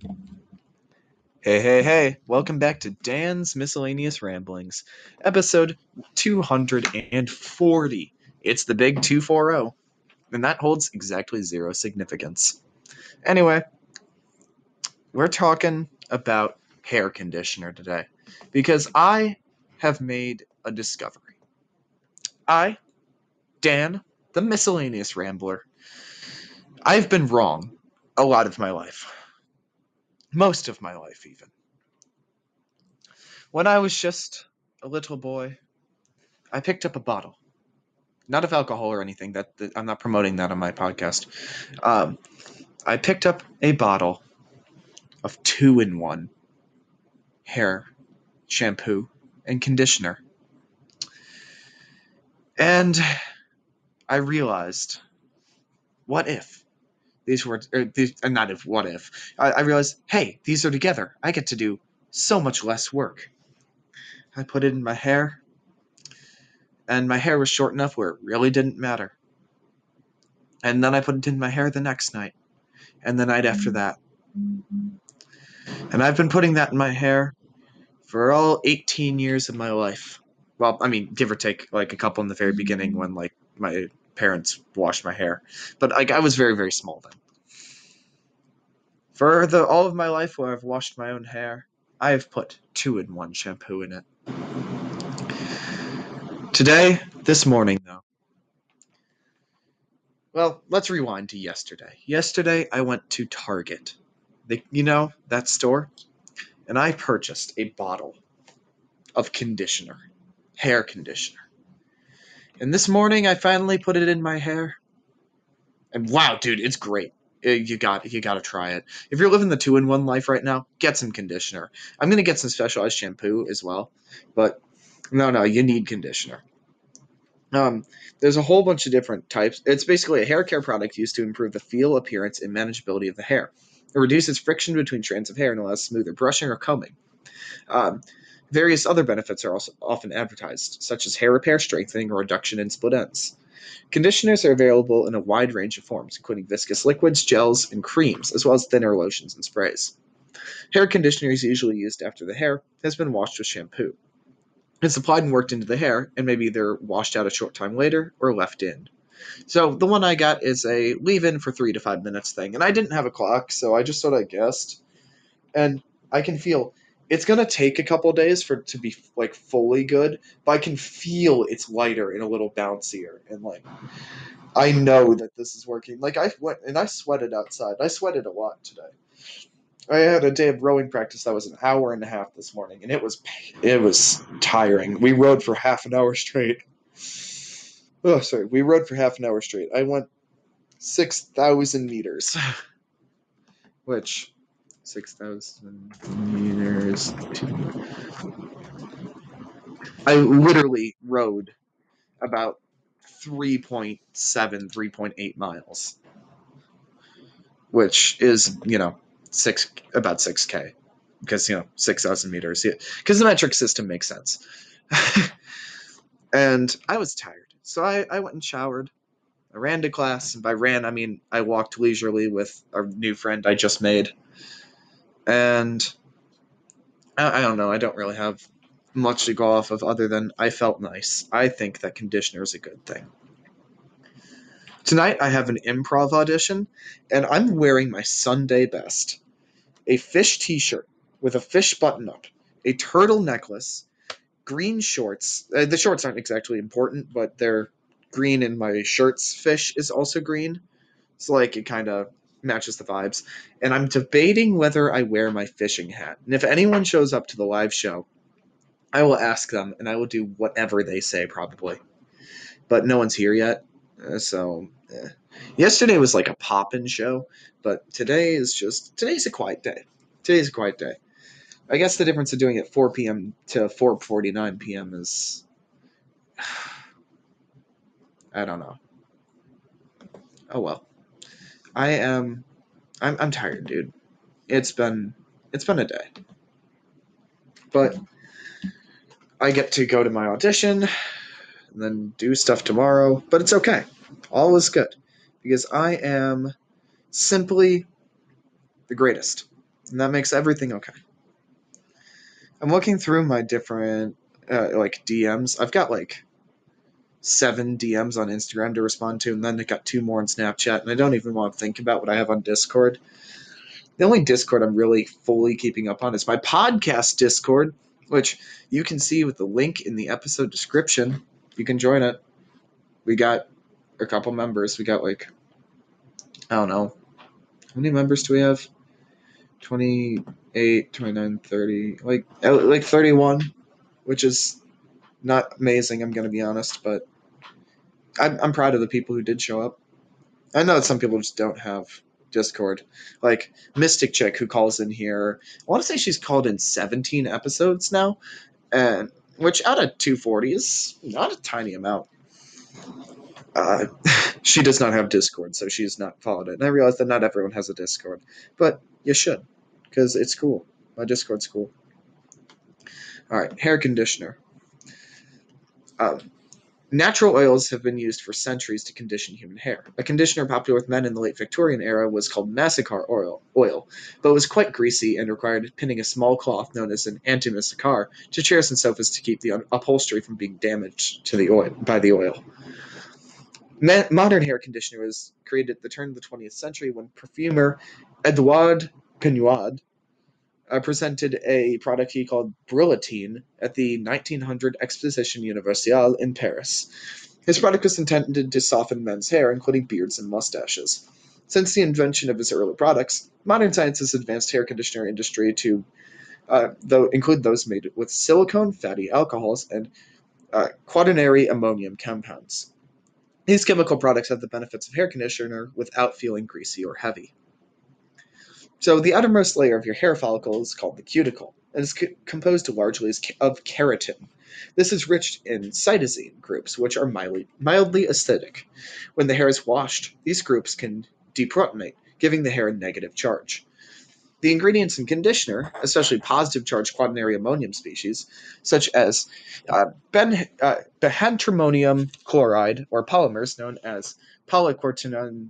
Hey, hey, hey, welcome back to Dan's Miscellaneous Ramblings, episode 240. It's the big 240, and that holds exactly zero significance. Anyway, we're talking about hair conditioner today because I have made a discovery. I, Dan, the Miscellaneous Rambler, I've been wrong a lot of my life most of my life even. When I was just a little boy, I picked up a bottle. Not of alcohol or anything. That, that I'm not promoting that on my podcast. Um, I picked up a bottle of two-in-one hair shampoo and conditioner, and I realized, what if these were these, uh, not if what if. I, I realized hey these are together. I get to do so much less work. I put it in my hair and my hair was short enough where it really didn't matter. And then i put it in my hair the next night and the night after that. And i've been putting that in my hair for all 18 years of my life. Well i mean give or take like a couple in the very beginning when like my parents washed my hair. But like I was very very small then. For the all of my life where I've washed my own hair, I have put two in one shampoo in it. Today, this morning though. Well, let's rewind to yesterday. Yesterday I went to Target. The, you know, that store? And I purchased a bottle of conditioner, hair conditioner. And this morning I finally put it in my hair. And wow, dude, it's great. Uh, you got you got to try it. If you're living the two in one life right now, get some conditioner. I'm gonna get some specialized shampoo as well, but no, no, you need conditioner. Um, there's a whole bunch of different types. It's basically a hair care product used to improve the feel, appearance, and manageability of the hair. It reduces friction between strands of hair and allows smoother brushing or combing. Um, Various other benefits are also often advertised, such as hair repair, strengthening, or reduction in split ends. Conditioners are available in a wide range of forms, including viscous liquids, gels, and creams, as well as thinner lotions and sprays. Hair conditioner is usually used after the hair has been washed with shampoo. It's applied and worked into the hair, and may be either washed out a short time later or left in. So the one I got is a leave-in for three to five minutes thing, and I didn't have a clock, so I just sort of guessed. And I can feel it's gonna take a couple days for it to be like fully good, but I can feel it's lighter and a little bouncier, and like I know that this is working. Like I went and I sweated outside. I sweated a lot today. I had a day of rowing practice that was an hour and a half this morning, and it was it was tiring. We rowed for half an hour straight. Oh, sorry, we rowed for half an hour straight. I went six thousand meters, which 6,000 meters. I literally rode about 3.7, 3.8 miles, which is, you know, six about 6K because, you know, 6,000 meters. Because the metric system makes sense. and I was tired. So I, I went and showered. I ran to class. And by ran, I mean I walked leisurely with a new friend I just made and I, I don't know. I don't really have much to go off of other than I felt nice. I think that conditioner is a good thing. Tonight I have an improv audition, and I'm wearing my Sunday best a fish t shirt with a fish button up, a turtle necklace, green shorts. Uh, the shorts aren't exactly important, but they're green, and my shirt's fish is also green. So, like, it kind of matches the vibes. And I'm debating whether I wear my fishing hat. And if anyone shows up to the live show, I will ask them and I will do whatever they say, probably. But no one's here yet. Uh, so, eh. yesterday was like a poppin' show, but today is just, today's a quiet day. Today's a quiet day. I guess the difference of doing it 4 p.m. to 4:49 p.m. is I don't know. Oh well. I am I'm I'm tired, dude. It's been it's been a day. But I get to go to my audition and then do stuff tomorrow, but it's okay. All is good because I am simply the greatest. and that makes everything okay. I'm looking through my different uh, like DMs. I've got like seven DMs on Instagram to respond to, and then I got two more on Snapchat, and I don't even want to think about what I have on Discord. The only Discord I'm really fully keeping up on is my podcast Discord, which you can see with the link in the episode description. You can join it. We got a couple members. We got like, I don't know. How many members do we have? 28, 29, 30. Like, uh, like 31, which is not amazing, I'm going to be honest, but I'm, I'm proud of the people who did show up. I know that some people just don't have Discord. Like Mystic Chick, who calls in here. I want to say she's called in 17 episodes now, and which out of 240 is not a tiny amount. Uh, she does not have Discord, so she's not followed it. And I realize that not everyone has a Discord, but you should, because it's cool. My Discord's cool. All right, hair conditioner. Um, Natural oils have been used for centuries to condition human hair. A conditioner popular with men in the late Victorian era was called macassar oil, oil, but was quite greasy and required pinning a small cloth known as an antimacassar to chairs and sofas to keep the upholstery from being damaged to the oil by the oil. modern hair conditioner was created at the turn of the 20th century when perfumer Edouard Pinaud uh, presented a product he called Brilliantine at the 1900 Exposition Universelle in Paris. His product was intended to soften men's hair, including beards and mustaches. Since the invention of his early products, modern science has advanced hair conditioner industry to uh, though include those made with silicone, fatty alcohols, and uh, quaternary ammonium compounds. These chemical products have the benefits of hair conditioner without feeling greasy or heavy. So the outermost layer of your hair follicle is called the cuticle, and is co- composed largely of keratin. This is rich in cytosine groups, which are mildly, mildly acidic. When the hair is washed, these groups can deprotonate, giving the hair a negative charge. The ingredients in conditioner, especially positive charged quaternary ammonium species, such as uh, ben, uh, behentrimonium chloride, or polymers known as polyquaternium,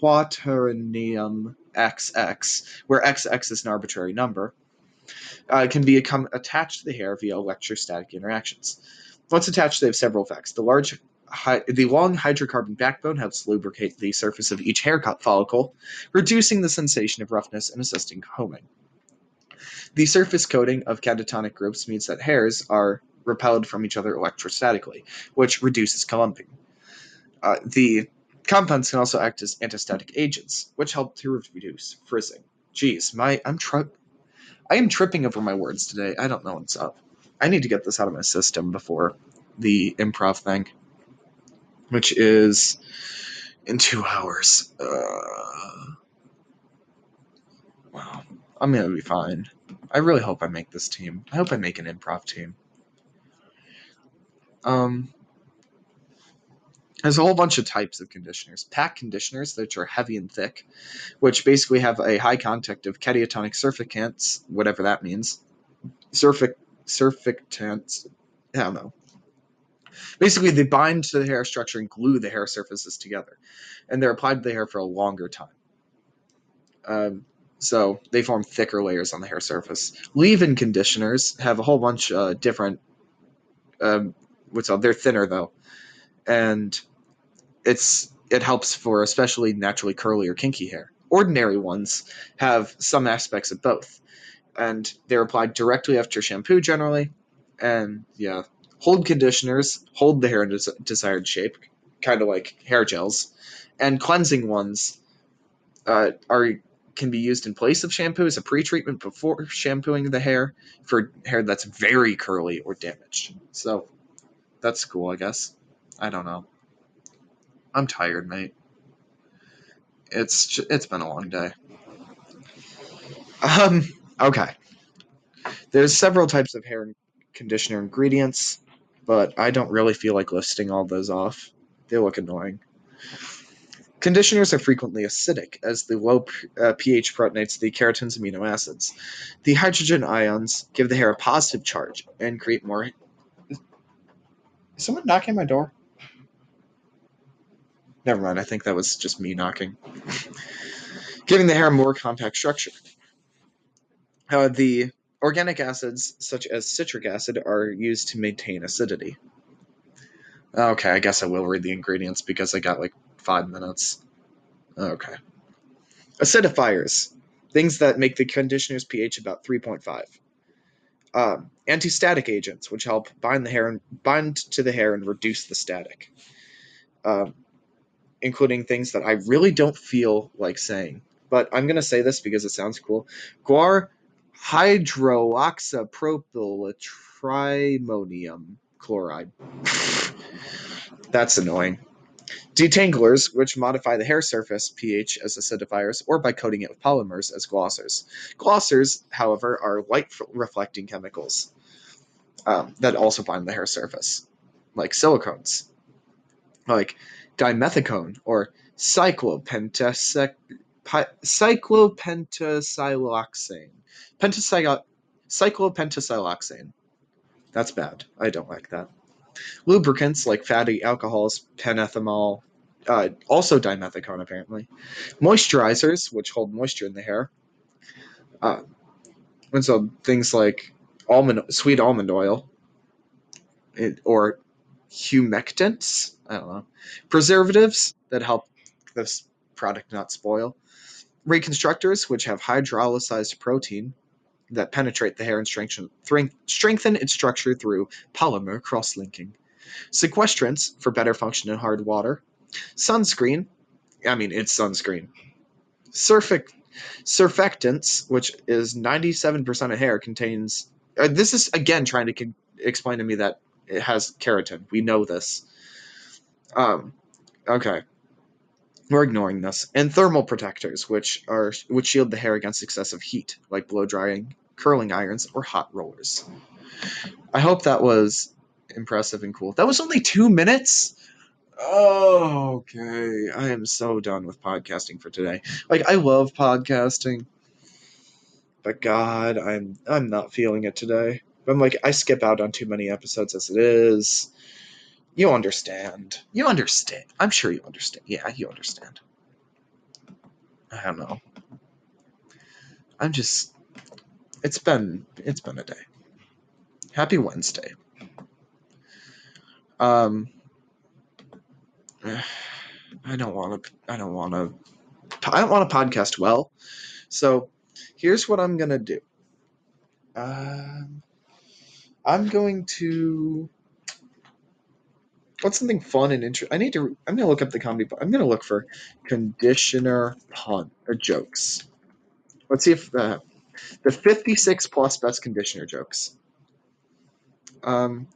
polyquaternium XX, where XX is an arbitrary number, uh, can become attached to the hair via electrostatic interactions. Once attached, they have several effects. The large Hi, the long hydrocarbon backbone helps lubricate the surface of each haircut follicle, reducing the sensation of roughness and assisting combing. The surface coating of catatonic groups means that hairs are repelled from each other electrostatically, which reduces clumping. Uh, the compounds can also act as antistatic agents, which help to reduce frizzing. Jeez, my I'm tr- I am tripping over my words today. I don't know what's up. I need to get this out of my system before the improv thing which is in two hours. Uh, wow, I'm gonna be fine. I really hope I make this team. I hope I make an improv team. Um, there's a whole bunch of types of conditioners. Pack conditioners, which are heavy and thick, which basically have a high content of cationic surfactants, whatever that means. Surfic surfactants. I don't know. Basically, they bind to the hair structure and glue the hair surfaces together, and they're applied to the hair for a longer time. Um, so they form thicker layers on the hair surface. Leave-in conditioners have a whole bunch of uh, different. Um, what's up? They're thinner though, and it's it helps for especially naturally curly or kinky hair. Ordinary ones have some aspects of both, and they're applied directly after shampoo generally, and yeah, hold conditioners hold the hair in des- desired shape, kind of like hair gels, and cleansing ones uh, are can be used in place of shampoo as a pre-treatment before shampooing the hair for hair that's very curly or damaged. So that's cool, I guess. I don't know. I'm tired, mate. It's it's been a long day. Um. Okay. There's several types of hair conditioner ingredients but I don't really feel like listing all those off. They look annoying. Conditioners are frequently acidic, as the low uh, pH protonates the keratin's amino acids. The hydrogen ions give the hair a positive charge and create more. Is someone knocking my door? Never mind, I think that was just me knocking. giving the hair more compact structure. Uh, the organic acids, such as citric acid, are used to maintain acidity. Okay, I guess I will read the ingredients because I got like five minutes. Okay. Acidifiers, things that make the conditioner's pH about 3.5. Um, anti-static agents, which help bind the hair and bind to the hair and reduce the static. Um, including things that I really don't feel like saying, but I'm gonna say this because it sounds cool. Guar hydroxypropyl trimonium chloride. That's annoying. Detanglers, which modify the hair surface pH as acidifiers or by coating it with polymers as glossers. Glossers, however, are light reflecting chemicals um, that also bind the hair surface, like silicones, like dimethicone or cyclopentasiloxane. Pentasiloxane. Cyclopentasiloxane. That's bad. I don't like that. Lubricants like fatty alcohols, penethylamine, uh, also dimethicone apparently. Moisturizers, which hold moisture in the hair. Uh, and so things like almond, sweet almond oil, it, or humectants. I don't know. Preservatives that help this product not spoil. Reconstructors, which have hydrolyzed protein that penetrate the hair and strengthen, strengthen its structure through polymer cross-linking. Sequestrants for better function in hard water. Sunscreen, I mean, it's sunscreen. Surfic, surfactants, which is 97% of hair, contains. Uh, this is, again, trying to con- explain to me that it has keratin. We know this. Um, okay. We're ignoring this. And thermal protectors, which are which shield the hair against excessive heat, like blow drying, curling irons, or hot rollers. I hope that was impressive and cool. That was only two minutes. Oh, okay. I am so done with podcasting for today. Like I love podcasting, but God, I'm I'm not feeling it today. I'm like I skip out on too many episodes as it is. You understand. You understand. I'm sure you understand. Yeah, you understand. I don't know. I'm just it's been it's been a day. Happy Wednesday. Um I don't want to I don't want to I don't want to podcast well. So, here's what I'm going to do. Um I'm going to what's something fun and interesting? I need to. I'm gonna look up the comedy. I'm gonna look for conditioner pun or jokes. Let's see if uh, the 56 plus best conditioner jokes. Um.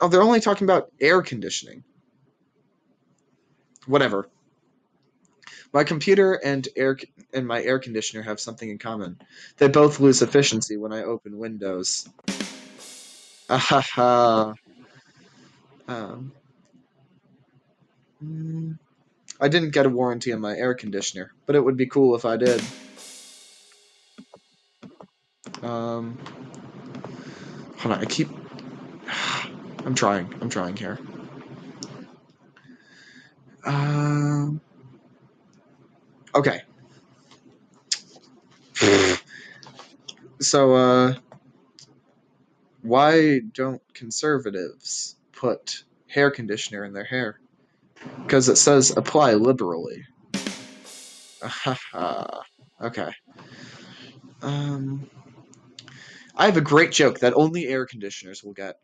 Oh, they're only talking about air conditioning. Whatever. My computer and air and my air conditioner have something in common. They both lose efficiency when I open Windows. Ah ha ha. Um, I didn't get a warranty on my air conditioner, but it would be cool if I did. Um, hold on, I keep. I'm trying. I'm trying here. Um. Okay. so, uh, why don't conservatives put hair conditioner in their hair because it says apply liberally. okay. Um, I have a great joke that only air conditioners will get.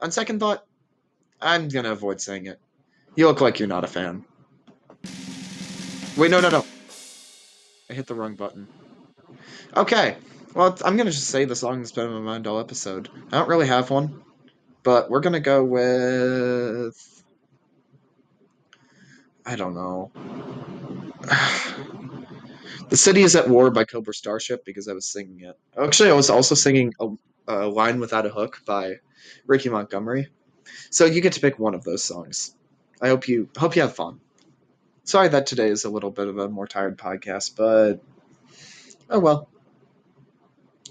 On second thought, I'm gonna avoid saying it. You look like you're not a fan. Wait, no, no, no. I hit the wrong button. Okay. Well, I'm gonna just say the song that's been in my mind all episode. I don't really have one. But we're gonna go with I don't know. the City is at War by Cobra Starship because I was singing it. Actually, I was also singing a, a line without a hook by Ricky Montgomery. So you get to pick one of those songs. I hope you hope you have fun. Sorry that today is a little bit of a more tired podcast, but oh well.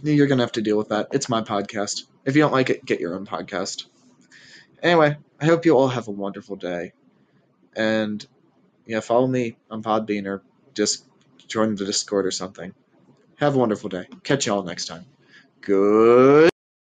You're gonna have to deal with that. It's my podcast. If you don't like it, get your own podcast. Anyway, I hope you all have a wonderful day. And yeah, follow me on Podbean or just join the Discord or something. Have a wonderful day. Catch y'all next time. Good.